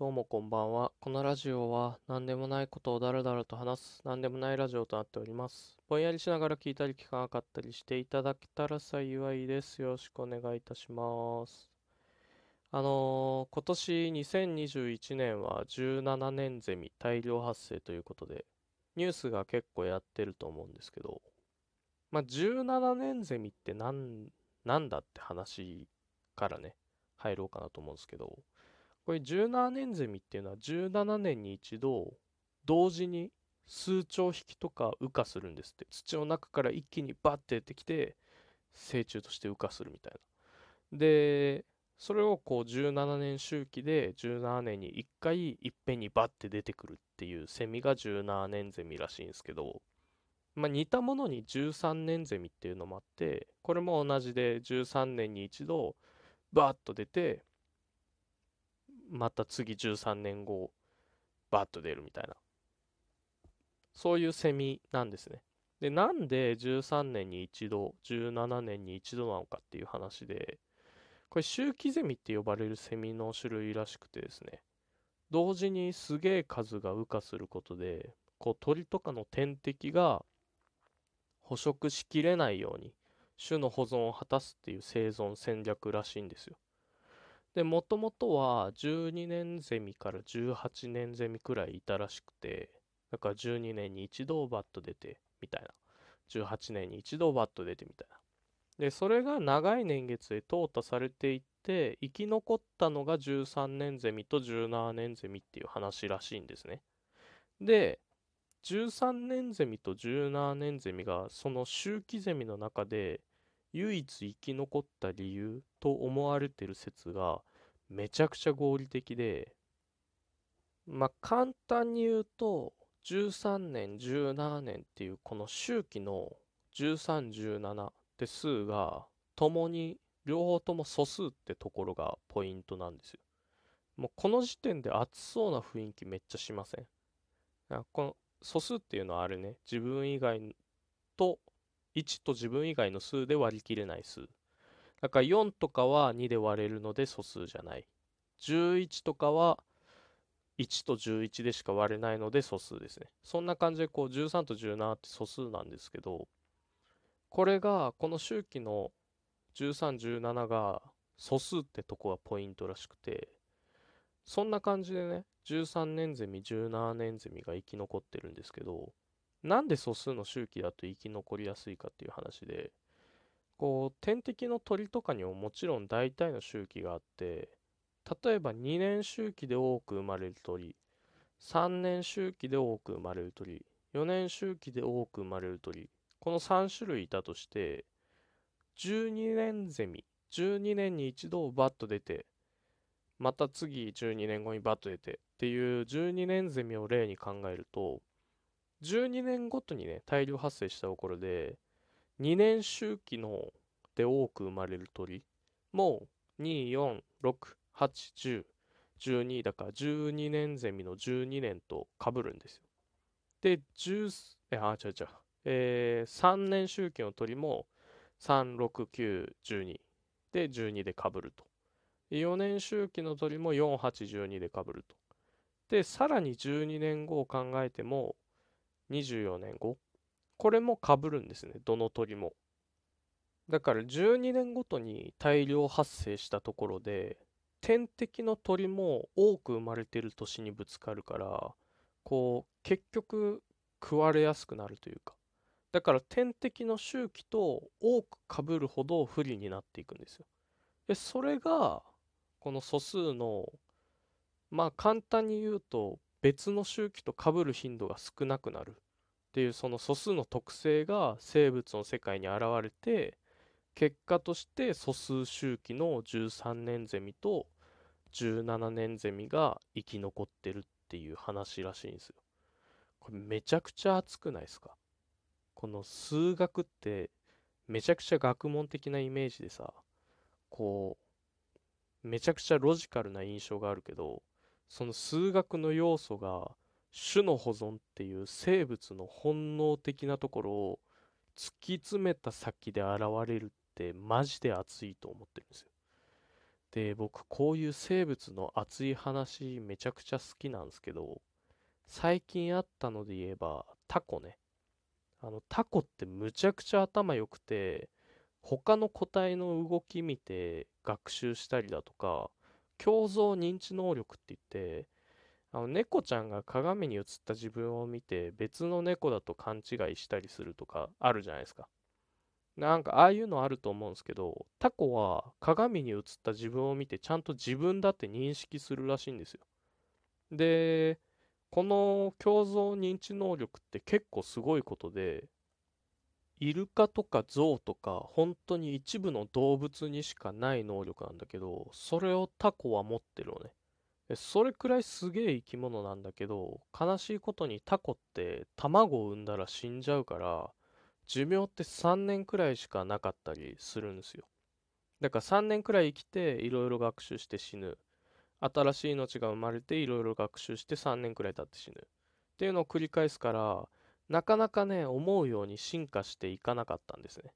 どうもこんばんは。このラジオは何でもないことをだらだらと話す何でもないラジオとなっております。ぼんやりしながら聞いたり聞かなかったりしていただけたら幸いです。よろしくお願いいたします。あのー今年2021年は17年ゼミ大量発生ということで、ニュースが結構やってると思うんですけど、まあ、17年ゼミってなん、なんだって話からね、入ろうかなと思うんですけど、これ17年ゼミっていうのは17年に一度同時に数兆匹とか羽化するんですって。土の中から一気にバッて出てきて成虫として羽化するみたいな。でそれをこう17年周期で17年に1回いっぺんにバッて出てくるっていうセミが17年ゼミらしいんですけどまあ似たものに13年ゼミっていうのもあってこれも同じで13年に一度バッと出てまた次13年後バッと出るみたいな。そういうセミなんですね。でなんで13年に一度17年に一度なのかっていう話でこれ周期ゼミって呼ばれるセミの種類らしくてですね。同時にすげえ数が羽化することでこう鳥とかの天敵が捕食しきれないように種の保存を果たすっていう生存戦略らしいんですよ。で、もともとは12年ゼミから18年ゼミくらいいたらしくて、だから12年に一度バッと出てみたいな。18年に一度バッと出てみたいな。で、それが長い年月で淘汰されていって、生き残ったのが13年ゼミと17年ゼミっていう話らしいんですね。で、13年ゼミと17年ゼミがその周期ゼミの中で唯一生き残った理由と思われてる説がめちゃくちゃ合理的でまあ簡単に言うと13年17年っていうこの周期の1317って数が共に両方とも素数ってところがポイントなんですよ。もうこの時点で熱そうな雰囲気めっちゃしません？この素数っていうのはあれね。自分以外と1と自分以外の数で割り切れない数。だから4とかは2で割れるので素数じゃない。11とかは1と11でしか割れないので素数ですね。そんな感じでこう13と17って素数なんですけど、これがこの周期の13、17が素数ってとこがポイントらしくて、そんな感じでね、13年ゼミ、17年ゼミが生き残ってるんですけど、なんで素数の周期だと生き残りやすいかっていう話で、こう、天敵の鳥とかにももちろん大体の周期があって、例えば2年周期で多く生まれる鳥、3年周期で多く生まれる鳥、4年周期で多く生まれる鳥、この3種類いたとして、12年ゼミ、12年に一度バッと出て、また次12年後にバッと出てっていう12年ゼミを例に考えると、12年ごとにね、大量発生したところで、2年周期ので多く生まれる鳥も2、4、6、8、10、12だから12年ゼミの12年と被るんですよ。で、10、え、あ、違う違う。えー、3年周期の鳥も3、6、9、12で12で被ると。4年周期の鳥も4、8、12で被ると。で、さらに12年後を考えても、24年後？これも被るんですねどの鳥も。だから12年ごとに大量発生したところで天敵の鳥も多く生まれてる年にぶつかるからこう結局食われやすくなるというか。だから天敵の周期と多く被るほど不利になっていくんですよ。でそれがこの素数のまあ簡単に言うと別の周期と被る頻度が少なくなる。っていうその素数の特性が生物の世界に現れて結果として素数周期の13年ゼミと17年ゼミが生き残ってるっていう話らしいんですよ。これめちゃくちゃ熱くないですか？この数学ってめちゃくちゃ学問的なイメージでさこうめちゃくちゃロジカルな印象があるけどその数学の要素が種の保存っていう生物の本能的なところを突き詰めた先で現れるってマジで熱いと思ってるんですよ。で、僕、こういう生物の熱い話めちゃくちゃ好きなんですけど、最近あったので言えば、タコね。あの、タコってむちゃくちゃ頭良くて、他の個体の動き見て学習したりだとか、共像認知能力って言って、あの猫ちゃんが鏡に映った自分を見て別の猫だと勘違いしたりするとかあるじゃないですか。なんかああいうのあると思うんですけど、タコは鏡に映った自分を見てちゃんと自分だって認識するらしいんですよ。で、この共像認知能力って結構すごいことで、イルカとかゾウとか本当に一部の動物にしかない能力なんだけど、それをタコは持ってるのね。それくらいすげえ生き物なんだけど、悲しいことにタコって卵を産んだら死んじゃうから、寿命って3年くらいしかなかったりするんですよ。だから3年くらい生きていろいろ学習して死ぬ。新しい命が生まれていろいろ学習して3年くらい経って死ぬ。っていうのを繰り返すから、なかなかね、思うように進化していかなかったんですね。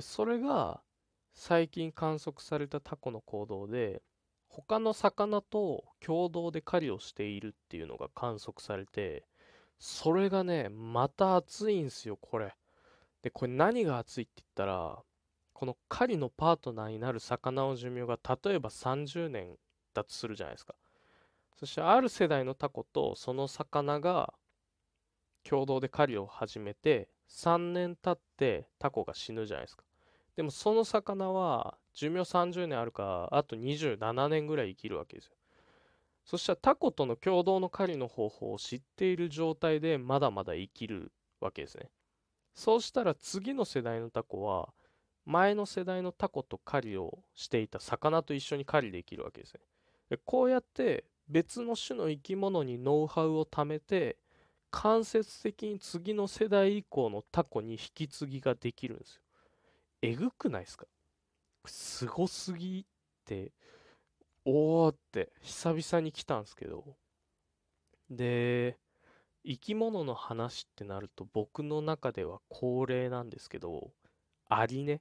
それが最近観測されたタコの行動で、他の魚と共同で狩りをしているっていうのが観測されて、それがね、また熱いんすよ、これ。で、これ何が熱いって言ったら、この狩りのパートナーになる魚の寿命が例えば30年だとするじゃないですか。そしてある世代のタコとその魚が共同で狩りを始めて3年経ってタコが死ぬじゃないですか。でもその魚は寿命30年あるかあと27年ぐらい生きるわけですよ。そしたらタコとの共同の狩りの方法を知っている状態でまだまだ生きるわけですね。そうしたら次の世代のタコは前の世代のタコと狩りをしていた魚と一緒に狩りできるわけですね。でこうやって別の種の生き物にノウハウを貯めて間接的に次の世代以降のタコに引き継ぎができるんですよ。えぐくないですか？すごすぎて、おーって久々に来たんですけど。で、生き物の話ってなると僕の中では恒例なんですけど、アリね。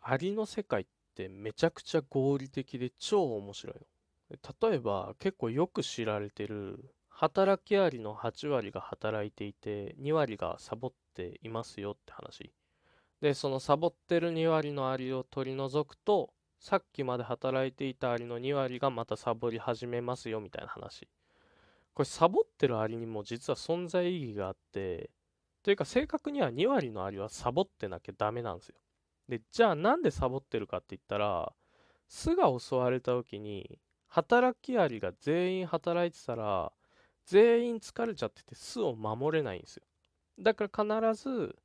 アリの世界ってめちゃくちゃ合理的で超面白いの。例えば結構よく知られてる働きアリの8割が働いていて2割がサボっていますよって話。で、そのサボってる2割のアリを取り除くと、さっきまで働いていたアリの2割がまたサボり始めますよみたいな話。これサボってるアリにも実は存在意義があって、というか正確には2割のアリはサボってなきゃダメなんですよ。で、じゃあなんでサボってるかって言ったら、巣が襲われた時に、働きアリが全員働いてたら、全員疲れちゃってて巣を守れないんですよ。だから必ず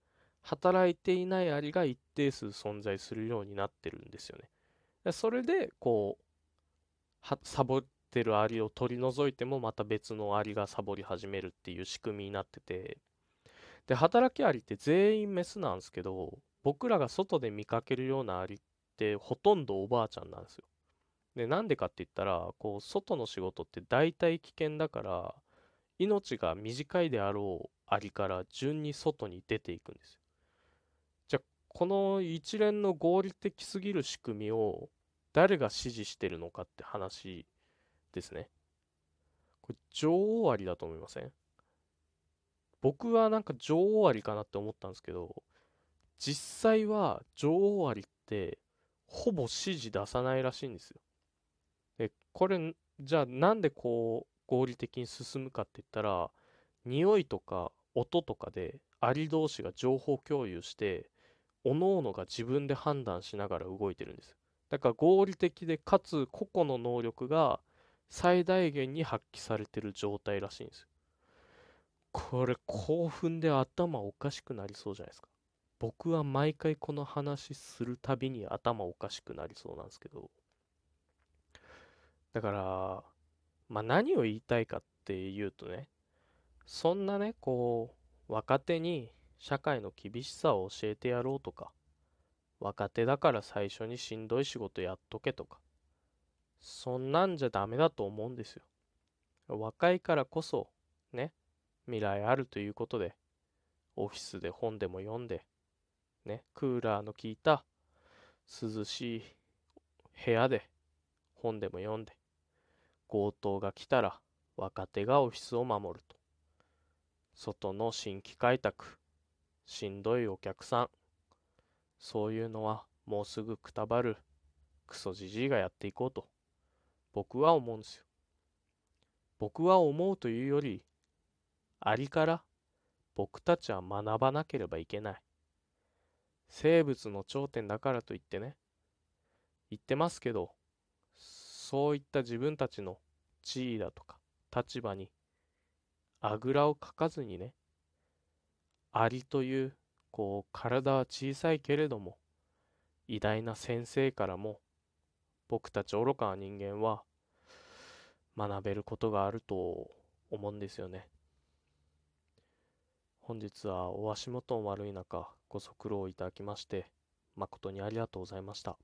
働いていないアリが一定数存在するようになってるんですよね。それでこうサボってるアリを取り除いてもまた別のアリがサボり始めるっていう仕組みになっててで働きアリって全員メスなんですけど僕らが外で見かけるようなアリってほとんどおばあちゃんなんですよ。でなんでかって言ったらこう外の仕事って大体危険だから命が短いであろうアリから順に外に出ていくんですよ。この一連の合理的すぎる仕組みを誰が指示してるのかって話ですね。これ女王アリだと思いません？僕はなんか女王アリかなって思ったんですけど実際は女王アリってほぼ指示出さないらしいんですよ。でこれじゃあなんでこう合理的に進むかって言ったら匂いとか音とかでアリ同士が情報共有して各々が自分で判断しながら動いてるんです。だから合理的でかつ個々の能力が最大限に発揮されてる状態らしいんです。これ興奮で頭おかしくなりそうじゃないですか。僕は毎回この話するたびに頭おかしくなりそうなんですけど。だからまあ、何を言いたいかっていうとね、そんなね、こう、若手に社会の厳しさを教えてやろうとか、若手だから最初にしんどい仕事やっとけとか、そんなんじゃダメだと思うんですよ。若いからこそ、ね、未来あるということで、オフィスで本でも読んで、ね、クーラーの効いた涼しい部屋で本でも読んで、強盗が来たら若手がオフィスを守ると。外の新規開拓、しんどいお客さん、そういうのはもうすぐくたばるクソじじいがやっていこうと僕は思うんですよ。僕は思うというより、ありから僕たちは学ばなければいけない。生物の頂点だからといってね、言ってますけど、そういった自分たちの地位だとか立場にあぐらをかかずにね、アリという、こう、体は小さいけれども、偉大な先生からも、僕たち愚かな人間は、学べることがあると思うんですよね。本日はお足元を悪い中、ご足労いただきまして、誠にありがとうございました。